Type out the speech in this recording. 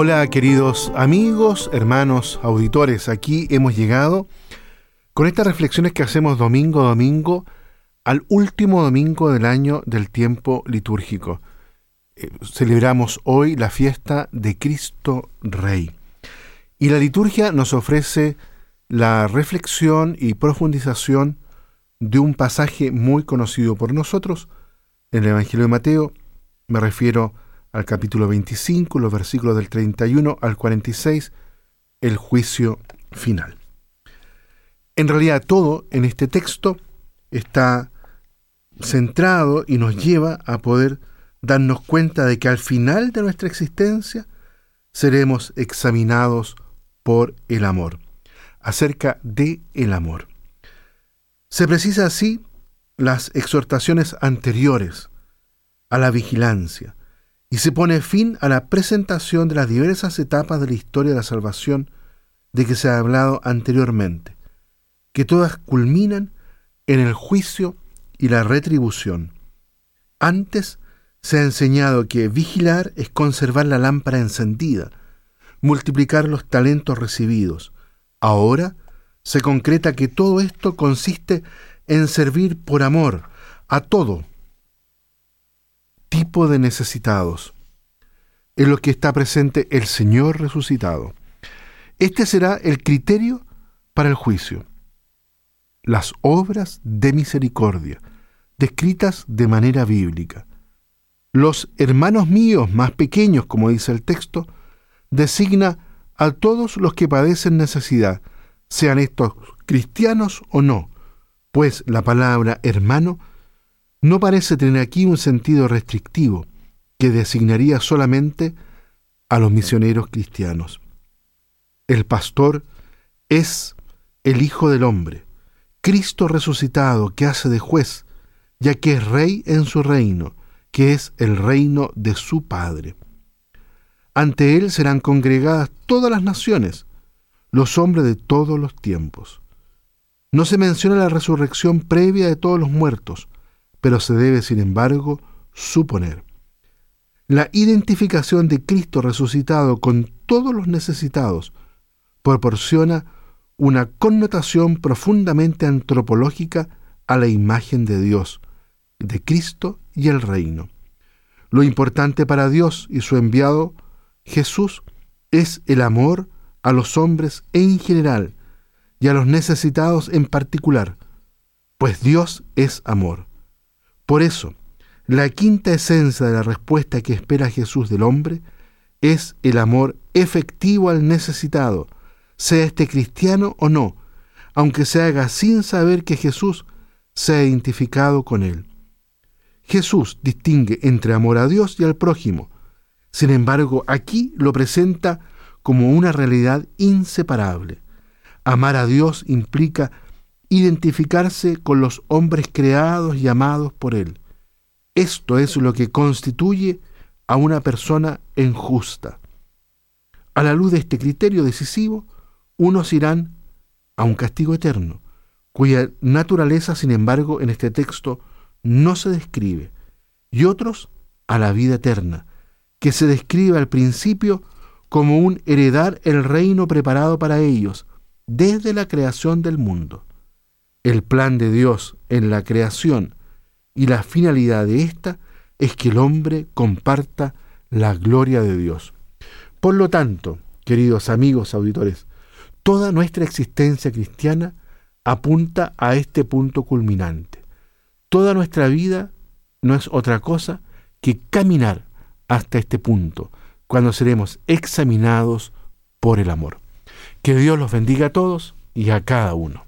Hola queridos amigos, hermanos, auditores, aquí hemos llegado con estas reflexiones que hacemos domingo a domingo al último domingo del año del tiempo litúrgico. Eh, celebramos hoy la fiesta de Cristo Rey. Y la liturgia nos ofrece la reflexión y profundización de un pasaje muy conocido por nosotros en el Evangelio de Mateo. Me refiero al capítulo 25, los versículos del 31 al 46, el juicio final. En realidad todo en este texto está centrado y nos lleva a poder darnos cuenta de que al final de nuestra existencia seremos examinados por el amor, acerca de el amor. Se precisa así las exhortaciones anteriores a la vigilancia y se pone fin a la presentación de las diversas etapas de la historia de la salvación de que se ha hablado anteriormente, que todas culminan en el juicio y la retribución. Antes se ha enseñado que vigilar es conservar la lámpara encendida, multiplicar los talentos recibidos. Ahora se concreta que todo esto consiste en servir por amor a todo tipo de necesitados, en lo que está presente el Señor resucitado. Este será el criterio para el juicio. Las obras de misericordia, descritas de manera bíblica. Los hermanos míos más pequeños, como dice el texto, designa a todos los que padecen necesidad, sean estos cristianos o no, pues la palabra hermano no parece tener aquí un sentido restrictivo que designaría solamente a los misioneros cristianos. El pastor es el Hijo del Hombre, Cristo resucitado que hace de juez, ya que es rey en su reino, que es el reino de su Padre. Ante él serán congregadas todas las naciones, los hombres de todos los tiempos. No se menciona la resurrección previa de todos los muertos, pero se debe, sin embargo, suponer. La identificación de Cristo resucitado con todos los necesitados proporciona una connotación profundamente antropológica a la imagen de Dios, de Cristo y el reino. Lo importante para Dios y su enviado Jesús es el amor a los hombres en general y a los necesitados en particular, pues Dios es amor. Por eso, la quinta esencia de la respuesta que espera Jesús del hombre es el amor efectivo al necesitado, sea este cristiano o no, aunque se haga sin saber que Jesús se ha identificado con él. Jesús distingue entre amor a Dios y al prójimo. Sin embargo, aquí lo presenta como una realidad inseparable. Amar a Dios implica identificarse con los hombres creados y amados por Él. Esto es lo que constituye a una persona enjusta. A la luz de este criterio decisivo, unos irán a un castigo eterno, cuya naturaleza, sin embargo, en este texto no se describe, y otros a la vida eterna, que se describe al principio como un heredar el reino preparado para ellos desde la creación del mundo. El plan de Dios en la creación y la finalidad de ésta es que el hombre comparta la gloria de Dios. Por lo tanto, queridos amigos auditores, toda nuestra existencia cristiana apunta a este punto culminante. Toda nuestra vida no es otra cosa que caminar hasta este punto, cuando seremos examinados por el amor. Que Dios los bendiga a todos y a cada uno.